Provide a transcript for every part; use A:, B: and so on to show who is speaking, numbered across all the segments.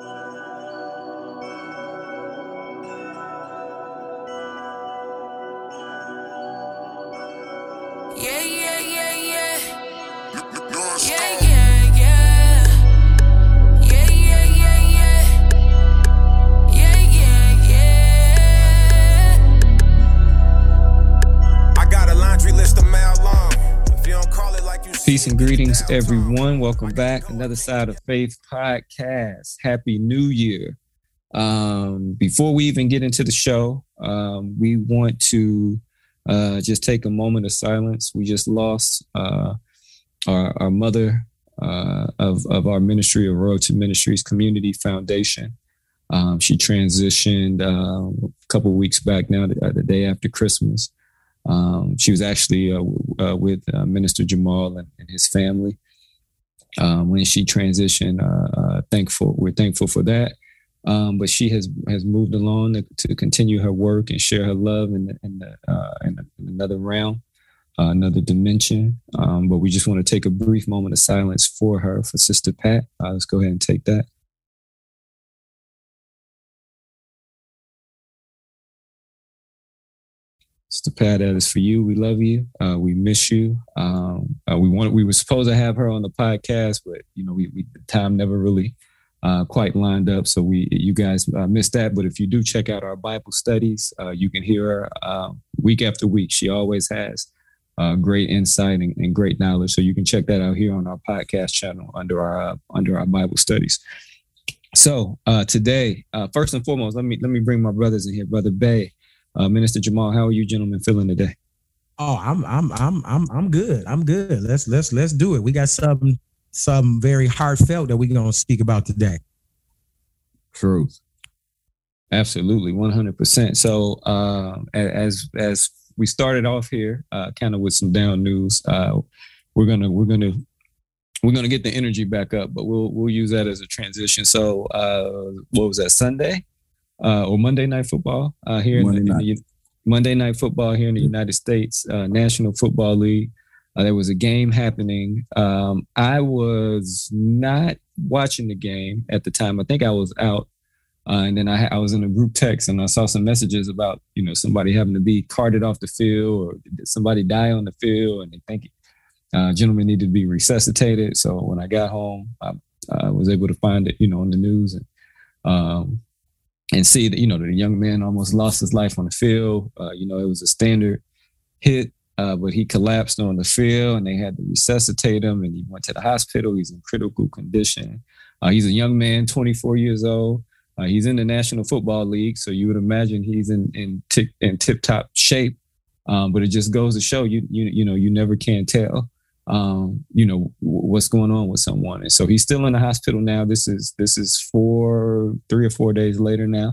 A: Yeah,
B: Peace and greetings, everyone. Welcome back. Another Side of Faith podcast. Happy New Year. Um, before we even get into the show, um, we want to uh, just take a moment of silence. We just lost uh, our, our mother uh, of, of our ministry, of Royalty Ministries Community Foundation. Um, she transitioned uh, a couple weeks back now, the, the day after Christmas. Um, she was actually uh, uh, with uh, Minister Jamal and, and his family um, when she transitioned. Uh, uh, thankful, we're thankful for that. Um, but she has has moved along to, to, continue her work and share her love in the, in, the, uh, in another realm, another dimension. Um, but we just want to take a brief moment of silence for her, for Sister Pat. let's go ahead and take that. Sister Pat, that is for you. We love you. Uh, we miss you. Um, uh, we want. We were supposed to have her on the podcast, but you know, we, we the time never really uh, quite lined up. So we, you guys uh, missed that. But if you do check out our Bible studies, uh, you can hear her um, week after week. She always has uh, great insight and, and, great knowledge. So you can check that out here on our podcast channel under our under our Bible studies. So today, first and foremost, let me let me bring my brothers in here, brother Bay. Uh, Minister Jamal, how are you gentlemen feeling today?
C: Oh, I'm I'm I'm I'm I'm good. I'm good. Let's let's let's do it. We got some some very heartfelt that we're gonna speak about today.
B: Truth. Absolutely, one hundred percent. So uh, as as we started off here, uh, kind of with some down news, uh, we're gonna we're gonna we're gonna get the energy back up, but we'll we'll use that as a transition. So uh, what was that Sunday? Uh, or Monday Night Football uh, here Monday in, the, in the, Monday Night Football here in the United States uh, National Football League. Uh, there was a game happening. Um, I was not watching the game at the time. I think I was out, uh, and then I, I, was in a group text and I saw some messages about you know somebody having to be carted off the field or did somebody die on the field, and they think uh, gentleman needed to be resuscitated. So when I got home, I, I was able to find it, you know, on the news and. Um, and see that you know the young man almost lost his life on the field. Uh, you know, it was a standard hit, uh, but he collapsed on the field, and they had to resuscitate him, and he went to the hospital. He's in critical condition. Uh, he's a young man, 24 years old. Uh, he's in the National Football League, so you would imagine he's in in, tip, in tip top shape. Um, but it just goes to show you you you know you never can tell um, you know what's going on with someone. And so he's still in the hospital now. This is this is four three or four days later now.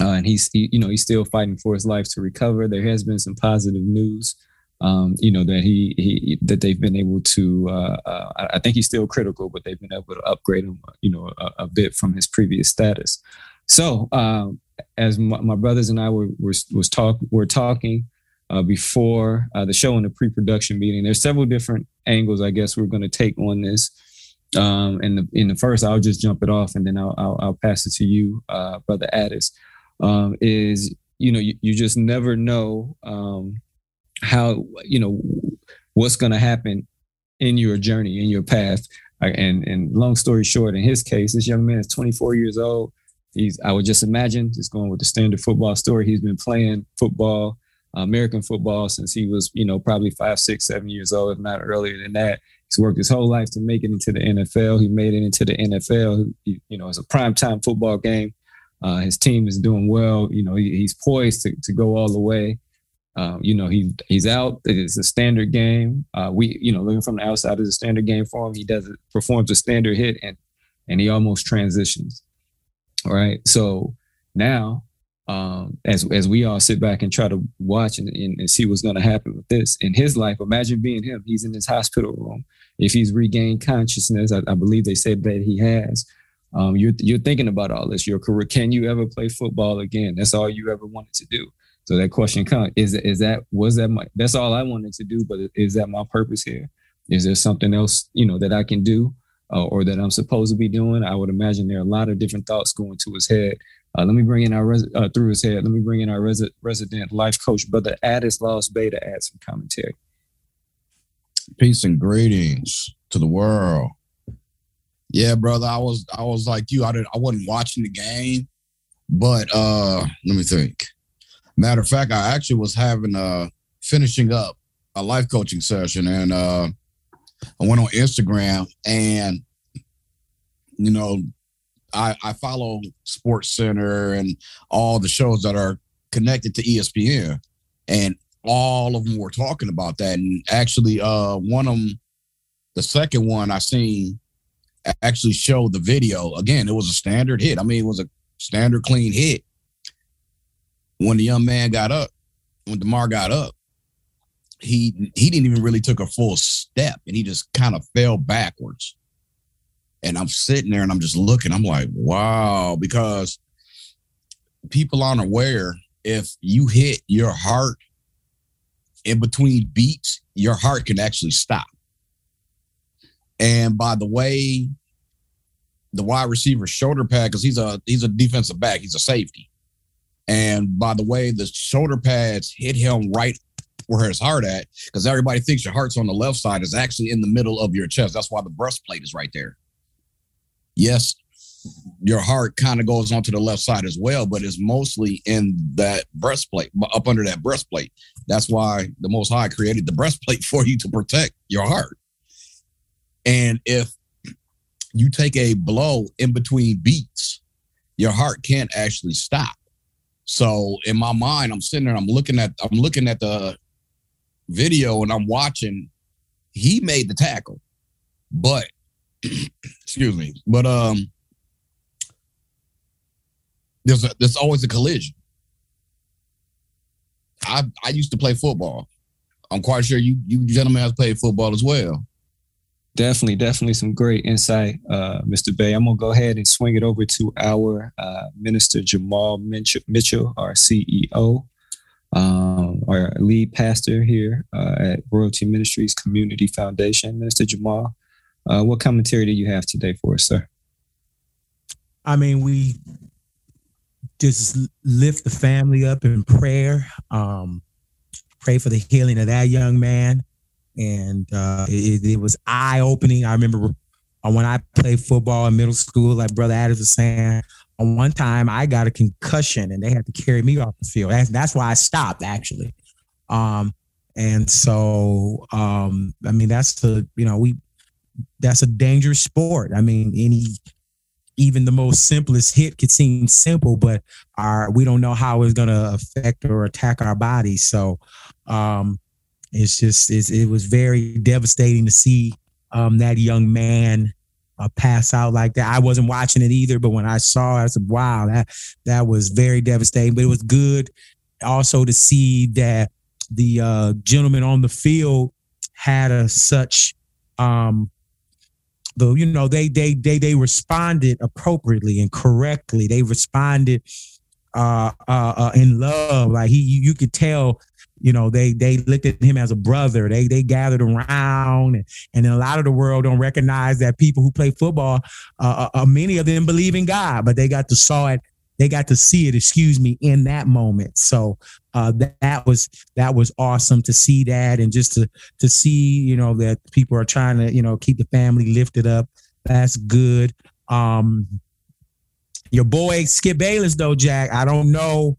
B: Uh, and he's he, you know he's still fighting for his life to recover. There has been some positive news um, you know that he he that they've been able to uh, uh, I think he's still critical but they've been able to upgrade him you know a, a bit from his previous status. So um, as my, my, brothers and I were, were was talk were talking uh, before uh, the show and the pre-production meeting. There's several different angles, I guess, we're going to take on this. Um, and the, in the first, I'll just jump it off, and then I'll I'll, I'll pass it to you, uh, brother Addis. Um, is you know you, you just never know um, how you know what's going to happen in your journey in your path. And and long story short, in his case, this young man is 24 years old. He's I would just imagine just going with the standard football story. He's been playing football American football since he was, you know, probably five, six, seven years old, if not earlier than that. He's worked his whole life to make it into the NFL. He made it into the NFL. He, you know, it's a prime time football game. Uh, his team is doing well. You know, he, he's poised to, to go all the way. Um, you know, he he's out. It's a standard game. Uh, we, you know, looking from the outside, is a standard game for him. He does it, performs a standard hit, and and he almost transitions. All right. So now um, as as we all sit back and try to watch and, and, and see what's going to happen with this in his life. Imagine being him. He's in his hospital room. If he's regained consciousness, I, I believe they said that he has. Um, you're you're thinking about all this. Your career. Can you ever play football again? That's all you ever wanted to do. So that question comes: Is is that was that my? That's all I wanted to do. But is that my purpose here? Is there something else you know that I can do? uh, or that I'm supposed to be doing. I would imagine there are a lot of different thoughts going to his head. Uh, let me bring in our res- uh, through his head. Let me bring in our res- resident life coach, brother Addis Lost Bay, to add some commentary.
D: Peace and greetings to the world. Yeah, brother, I was I was like you. I didn't I wasn't watching the game, but uh let me think. Matter of fact, I actually was having uh finishing up a life coaching session and uh I went on Instagram and you know I I follow Sports Center and all the shows that are connected to ESPN and all of them were talking about that. And actually uh one of them the second one I seen actually showed the video. Again it was a standard hit. I mean it was a standard clean hit. When the young man got up when Damar got up he he didn't even really took a full step and he just kind of fell backwards and i'm sitting there and i'm just looking. I'm like wow because people aren't aware if you hit your heart in between beats your heart can actually stop. And by the way the wide receiver shoulder pad because he's a he's a defensive back he's a safety. And by the way the shoulder pads hit him right where his heart at because everybody thinks your heart's on the left side is actually in the middle of your chest. That's why the breastplate is right there yes your heart kind of goes onto the left side as well but it's mostly in that breastplate up under that breastplate that's why the most high created the breastplate for you to protect your heart and if you take a blow in between beats your heart can't actually stop so in my mind i'm sitting there i'm looking at i'm looking at the video and I'm watching, he made the tackle. But excuse me, but um there's a there's always a collision. I I used to play football. I'm quite sure you you gentlemen have played football as well.
B: Definitely, definitely some great insight, uh, Mr. Bay. I'm gonna go ahead and swing it over to our uh, Minister Jamal Mitchell, our CEO um, our lead pastor here uh, at Royalty Ministries Community Foundation, Minister Jamal. Uh, what commentary do you have today for us, sir?
C: I mean, we just lift the family up in prayer. Um, pray for the healing of that young man, and uh, it, it was eye opening. I remember when I played football in middle school, like Brother Adams was saying, on one time I got a concussion and they had to carry me off the field. That's, that's why I stopped actually. Um, and so, um, I mean, that's the, you know, we, that's a dangerous sport. I mean, any, even the most simplest hit could seem simple, but our, we don't know how it's to affect or attack our bodies. So, um, it's just, it's, it was very devastating to see, um, that young man, uh, pass out like that. I wasn't watching it either, but when I saw it, I said, wow, that that was very devastating. But it was good also to see that the uh, gentleman on the field had a such um the you know they they they they responded appropriately and correctly. They responded uh uh, uh in love. Like he you, could tell you know they they looked at him as a brother they they gathered around and, and a lot of the world don't recognize that people who play football uh, uh, many of them believe in god but they got to saw it they got to see it excuse me in that moment. So uh, that, that was that was awesome to see that and just to to see you know that people are trying to you know keep the family lifted up. That's good. Um your boy skip bayless though jack i don't know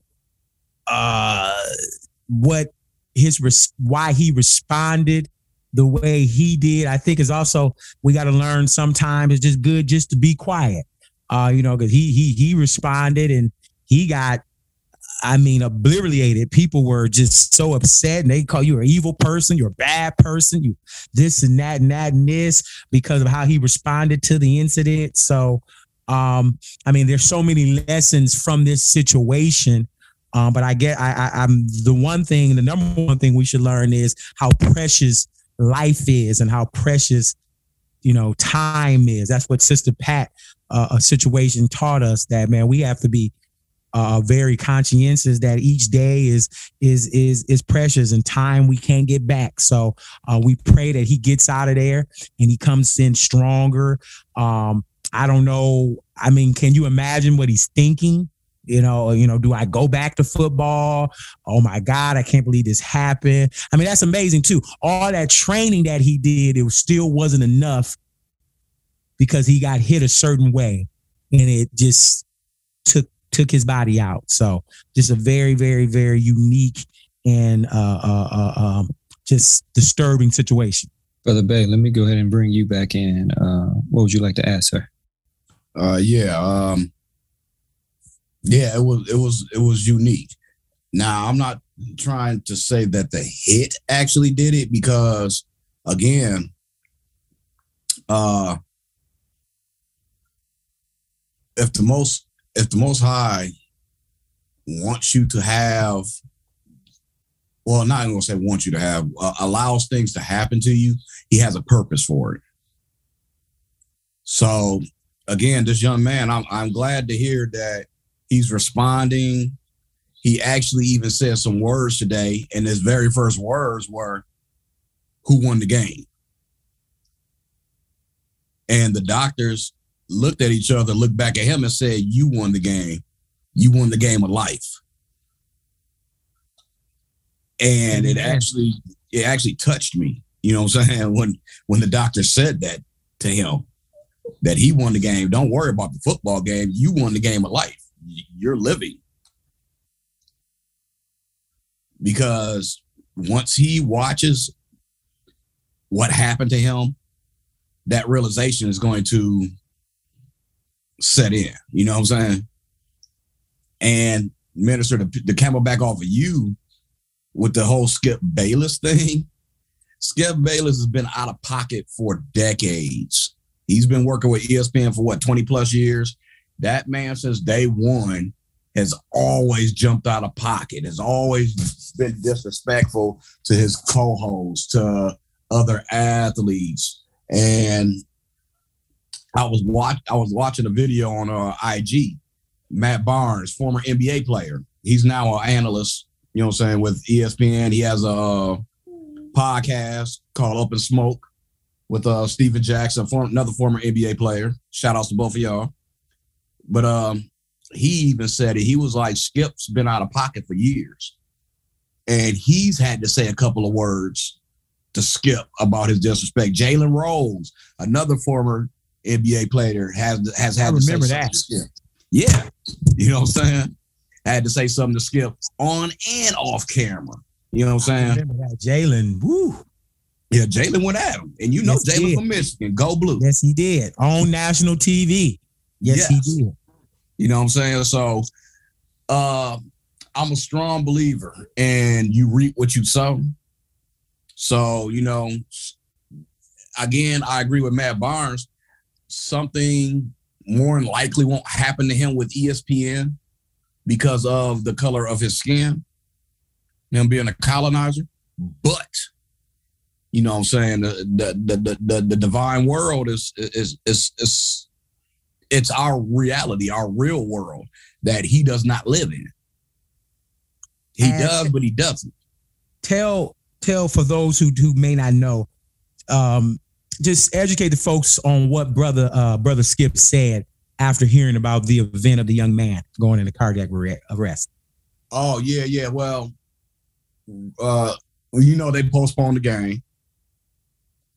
C: uh what his res- why he responded the way he did. I think is also we got to learn sometimes it's just good just to be quiet uh you know because he he he responded and he got i mean obliterated. People were just so upset and they call you an evil person you're a bad person you this and that and that and this because of how he responded to the incident. So um i mean there's so many lessons from this situation. Um, but I get I, I I'm the one thing, the number one thing we should learn is how precious life is and how precious you know time is. That's what Sister Pat uh, a situation taught us that man we have to be uh, very conscientious that each day is is is is precious and time we can't get back. So uh, we pray that he gets out of there and he comes in stronger. Um, I don't know. I mean, can you imagine what he's thinking? You know, you know, do I go back to football? Oh my God, I can't believe this happened. I mean, that's amazing too. All that training that he did, it still wasn't enough because he got hit a certain way and it just took took his body out. So just a very, very, very unique and uh, uh, uh, um, just disturbing situation.
B: Brother Bay, let me go ahead and bring you back in. Uh, what would you like to ask, sir?
D: Uh, yeah, um, yeah, it was it was it was unique. Now I'm not trying to say that the hit actually did it because again, uh, if the most if the most high wants you to have well not even gonna say wants you to have uh, allows things to happen to you he has a purpose for it. So again this young man i'm, I'm glad to hear that he's responding. He actually even said some words today and his very first words were who won the game? And the doctors looked at each other, looked back at him, and said, "You won the game. You won the game of life." And it actually, it actually touched me. You know what I'm saying? When when the doctor said that to him, that he won the game. Don't worry about the football game. You won the game of life. You're living. Because once he watches what happened to him, that realization is going to set in. You know what I'm saying? And minister, to, to camelback off of you with the whole Skip Bayless thing. Skip Bayless has been out of pocket for decades. He's been working with ESPN for what, 20 plus years? That man, since day one, has always jumped out of pocket, has always been disrespectful to his co hosts, to other athletes. And I was watch I was watching a video on uh, IG. Matt Barnes, former NBA player. He's now an analyst, you know what I'm saying, with ESPN. He has a podcast called Up in Smoke with uh Stephen Jackson, form, another former NBA player. Shout outs to both of y'all. But um he even said it. He was like, Skip's been out of pocket for years. And he's had to say a couple of words to Skip about his disrespect. Jalen Rose, another former NBA player has has had
C: I
D: to say
C: remember
D: something
C: that.
D: to Skip. Yeah, you know what I'm saying. I had to say something to Skip on and off camera. You know what I'm saying?
C: Jalen? Woo!
D: Yeah, Jalen went at him, and you know
C: Yes,
D: Jalen from Michigan, go blue.
C: Yes, he did on national TV. Yes, he did.
D: You know what I'm saying? So, uh, I'm a strong believer, and you reap what you sow. So, you know, again, I agree with Matt Barnes. Something more than likely won't happen to him with ESPN because of the color of his skin, him being a colonizer. But you know what I'm saying? The the the the, the, the divine world is is is is it's our reality, our real world that he does not live in. He
C: And-
D: does, but he doesn't.
C: Tell tell for those who who may not know, um, just educate the folks on what brother uh brother Skip said after hearing about the event of the young man going into cardiac arrest.
D: Oh yeah, yeah. Well, uh, you know they postponed the game.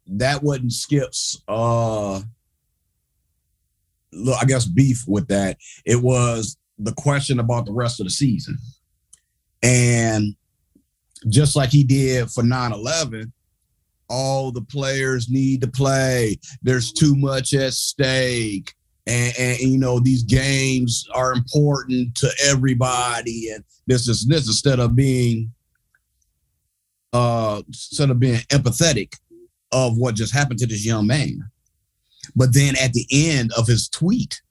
D: That wasn't Skip's. Uh, look, I guess beef with that. It was the question about the rest of the season, and just like he did for 9-11, all the players need to play. There's too much at stake. And, and, you know these games are important to everybody and this is this instead of being uh instead of being empathetic of what just happened to this young man but then at the end of his tweet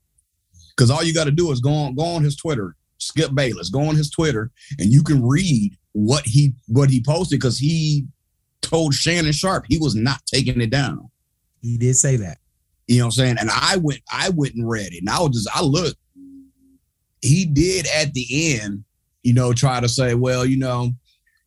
D: because all you got to do is go on go on his twitter skip bayless go on his twitter and you can read what he what he posted because he told shannon sharpe he was not taking it down
C: He did say that.
D: you know what I'm saying? And I went, I went and read it. And I was just, I looked. he did at the end, you know, try to say, well, you know,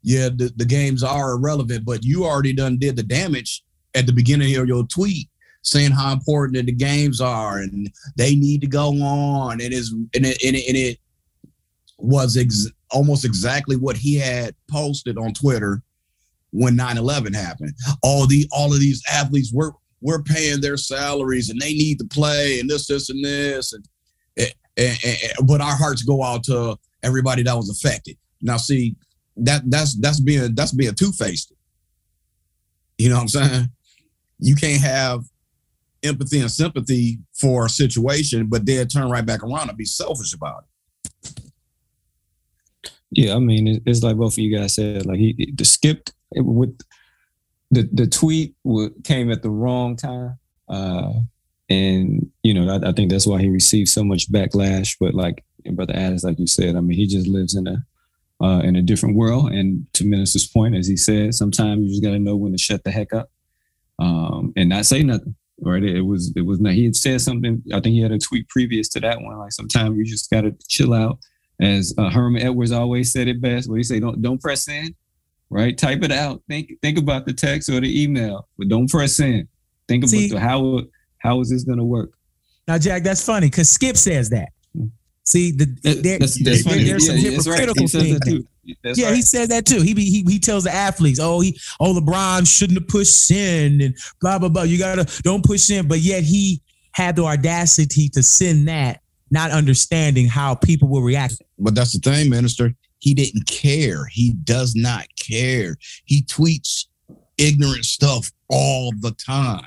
D: yeah, the, the games are irrelevant, but you already done did the damage at the beginning of your tweet saying how important that the games are and they need to go on. It is and it and it, and it was ex- almost exactly what he had posted on Twitter when 9-11 happened. All the all of these athletes were we're paying their salaries and they need to play and this, this, and this. And, and, and, and but our hearts go out to everybody that was affected. Now, see, that that's that's being that's being two-faced. You know what I'm saying? You can't have empathy and sympathy for a situation, but then turn right back around and be selfish about it.
B: Yeah, I mean, it's like both of you guys said. Like he, the skip with the the tweet came at the wrong time, uh, and you know I, I think that's why he received so much backlash. But like brother Addis, like you said, I mean, he just lives in a uh, in a different world. And to Minister's point, as he said, sometimes you just got to know when to shut the heck up um, and not say nothing. Right? It was it was not. He had said something. I think he had a tweet previous to that one. Like sometimes you just got to chill out. As uh, Herman Edwards always said it best, what he say, don't don't press in, right? Type it out. Think think about the text or the email, but don't press in. Think
C: See-
B: about the, how how is this going to work?
C: Now, Jack, that's funny because Skip says that. See, the, there,
B: Hmm. That's,
C: there-
B: funny.
C: there's some
B: Yeah, that's right.
C: hypocritical
B: He says
C: things.
B: too. That's
C: yeah,
B: right.
C: he says that too. He be he, he tells the athletes, "Oh, he oh LeBron shouldn't have pushed in and blah blah blah. You gotta don't push in, But yet he had the audacity to send that, not understanding how people will react.
D: But that's the thing, minister. He didn't care. He does not care. He tweets ignorant stuff all the time.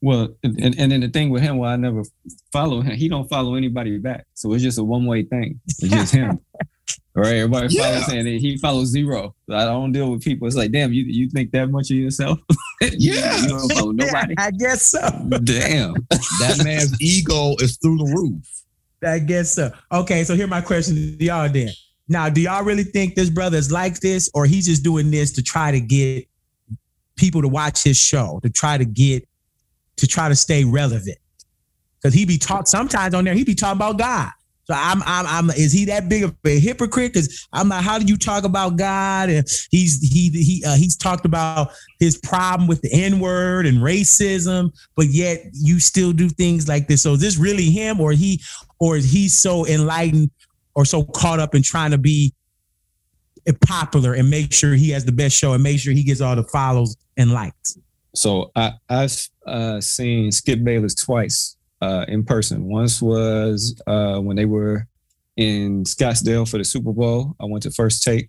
B: Well, and, and and then the thing with him, well, I never follow him. He don't follow anybody back, so it's just a one way thing. It's just him, right? Everybody
D: Yeah.
B: follows him, and he follows zero. I don't deal with people. It's like, damn, you you think that much of yourself?
D: Yeah.
B: you don't follow nobody.
C: I guess so.
B: damn.
D: That man's ego is through the roof.
C: I guess so. Okay, so here my question to y'all then. Now, do y'all really think this brother is like this, or he's just doing this to try to get people to watch his show, to try to get to try to stay relevant? Because he be taught sometimes on there, he be talking about God. So I'm, I'm, I'm. Is he that big of a hypocrite? Because I'm like, how do you talk about God? And he's he he uh, he's talked about his problem with the N word and racism, but yet you still do things like this. So is this really him, or he, or is he so enlightened or so caught up in trying to be popular and make sure he has the best show and make sure he gets all the follows and likes?
B: So I I've uh, seen Skip Bayless twice uh, in person. Once was uh, when they were in Scottsdale for the Super Bowl. I went to first take.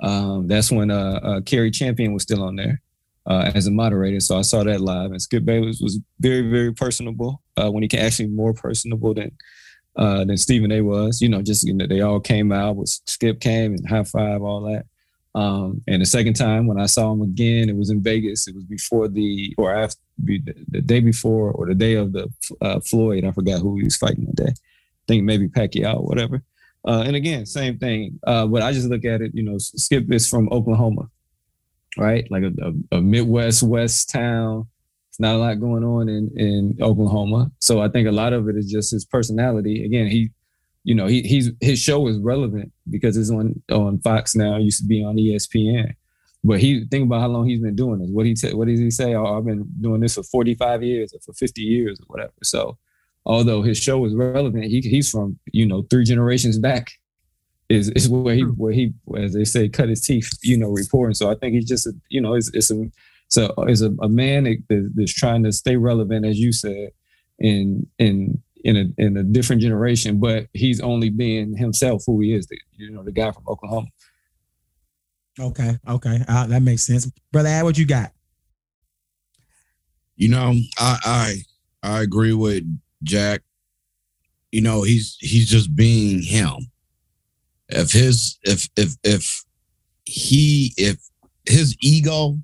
B: Um, that's when uh, uh, Cari Champion was still on there uh, as a moderator. So I saw that live, and Skip Bayless was very very personable. Uh, when he can actually more personable than uh, than Stephen A. was. You know, just you know, they all came out. With Skip came and high five all that. Um, and the second time when I saw him again, it was in Vegas. It was before the or after the, day before or the day of the uh, Floyd. I forgot who he was fighting that day. I think maybe Pacquiao whatever. Uh, and again, same thing. Uh, but I just look at it. You know, Skip is from Oklahoma, right? Like a, a, a Midwest West town. It's not a lot going on in in Oklahoma. So I think a lot of it is just his personality. Again, he you know, he he's his show is relevant because it's on on Fox now. It used to be on ESPN. But he think about how long he's been doing this. What he t- what does he say? Oh, I've been doing this for 45 years or for 50 years or whatever. So although his show is relevant, he he's from, you know, three generations back is is where he where he as they say cut his teeth, you know, reporting. So I think he's just a, you know, it's it's a so is a, a man that, that's trying to stay relevant, as you said, in in in a in a different generation, but he's only being himself, who he is. The, you know, the guy from Oklahoma.
C: Okay, okay, uh, that makes sense, brother. Ad, what you got?
D: You know, I I I agree with Jack. You know, he's he's just being him. If his if if if he if his ego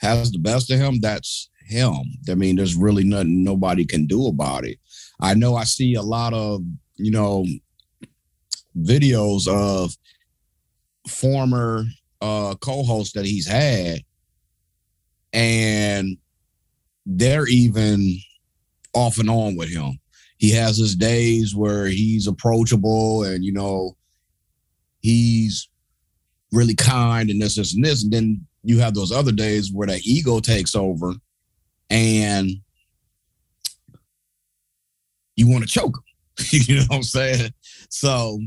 D: has the best of him, that's him. I mean, there's really nothing nobody can do about it. I know I see a lot of, you know, videos of former uh co-hosts that he's had and they're even off and on with him. he has his days where he's approachable and you know he's really kind and this, this, and this. And then you have those other days where that ego takes over and you want to choke him. you know what I'm saying? So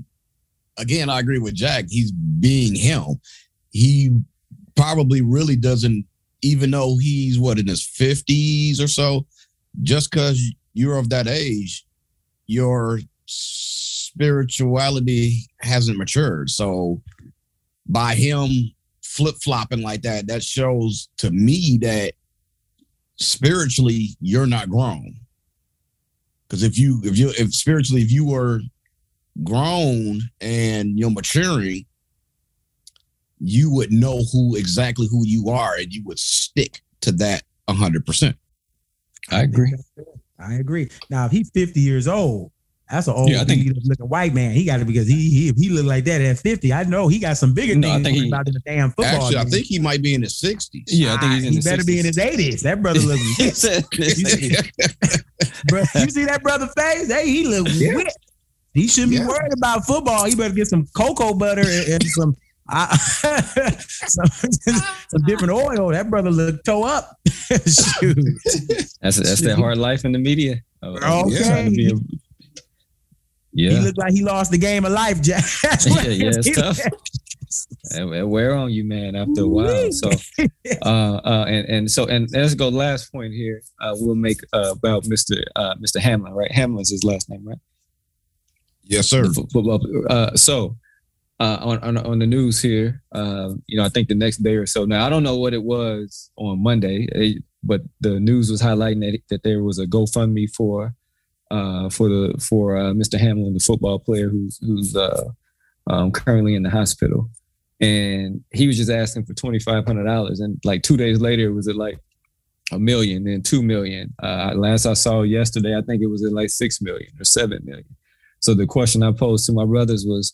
D: again, I agree with Jack. He's being him. He probably really doesn't, even though he's what in his 50s or so, just because you're of that age, your spirituality hasn't matured. So by him flip flopping like that, that shows to me that spiritually you're not grown. Because if you if you if spiritually if you were grown and you're maturing, you would know who exactly who you are and you would stick to that hundred percent.
B: I agree.
C: I agree. Now, if he's 50 years old, that's an old
B: Yeah, I think-
C: looking white man. He got it because he, he if he look like that at 50, I know he got some bigger
B: No, I
C: things
B: think he-
C: about in the damn football.
D: Actually, I think he might be in his sixties.
B: Yeah, I think he's in
C: he
B: his
C: better be in his 80s. That brother look bro, you see that brother face? Hey, he look
D: Yeah.
C: wet. He shouldn't be
D: Yeah.
C: worried about football. He better get some cocoa butter and, and some, uh, some some different oil. That brother look toe up. Shoot.
B: That's that's that hard life in the media. Oh,
C: Okay.
B: trying to be a-
C: He
B: yeah,
C: looked like he lost the game of life, Jack. That's what
B: Yeah, yeah, it's tough. it, it wear on you, man. After a while, so uh, uh, and and so and let's go last point here. Uh, we'll make uh, about Mr. Uh, Mr. Hamlin, right? Hamlin's his last name, right?
D: yes, sir.
B: Uh, so uh, on, on on the news here, uh, you know, I think the next day or so. Now I don't know what it was on Monday, eh, but the news was highlighting that, that there was a GoFundMe for uh, for the for uh, Mr. Hamlin, the football player who's who's uh, um, currently in the hospital, and he was just asking for twenty five hundred dollars, and like two days later, it was at like a million, then two million. Uh, last I saw yesterday, I think it was at like six million or seven million. So the question I posed to my brothers was,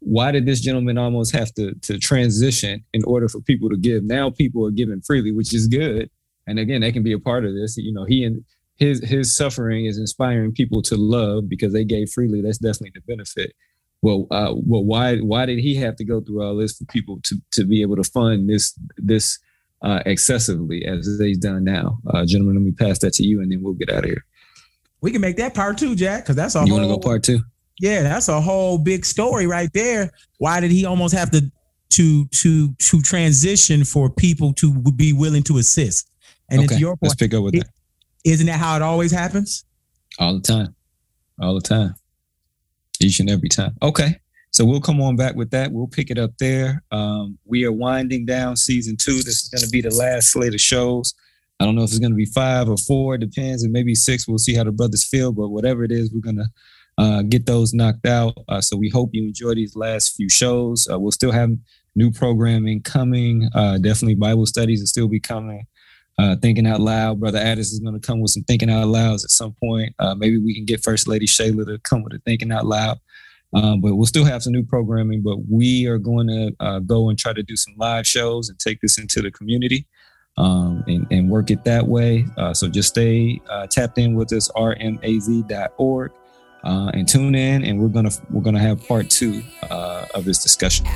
B: why did this gentleman almost have to to transition in order for people to give? Now people are giving freely, which is good. And again, they can be a part of this. You know, he and his his suffering is inspiring people to love because they gave freely. That's definitely the benefit. Well, uh, well, why why did he have to go through all this for people to to be able to fund this this uh, excessively as they've done now? Uh, gentlemen, let me pass that to you, and then we'll get out of here.
C: We can make that part two, Jack, because that's a
B: You want to go part two?
C: yeah, that's a whole big story right there. Why did he almost have to to to to transition for people to be willing to assist? And
B: okay,
C: it's your
B: let's pick up with
C: It-
B: that
C: Isn't that how it always happens?
B: all the time, all the time, each and every time. Okay, so we'll come on back with that. We'll pick it up there. Um, we are winding down season two. This is going to be the last slate of shows. I don't know if it's going to be five or four. It depends. and maybe six. We'll see how the brothers feel. But whatever it is, we're going to uh, get those knocked out. Uh, so we hope you enjoy these last few shows. Uh, we'll still have new programming coming. Uh, definitely Bible studies will still be coming. Uh, thinking out loud, brother Addis is going to come with some thinking out louds at some point. Uh, maybe we can get First Lady Shayla to come with a thinking out loud. Um, but we'll still have some new programming. But we are going to uh, go and try to do some live shows and take this into the community um, and, and work it that way. Uh, so just stay uh, tapped in with us, rmaz.org, uh, and tune in. And we're gonna we're gonna have part two uh, of this discussion.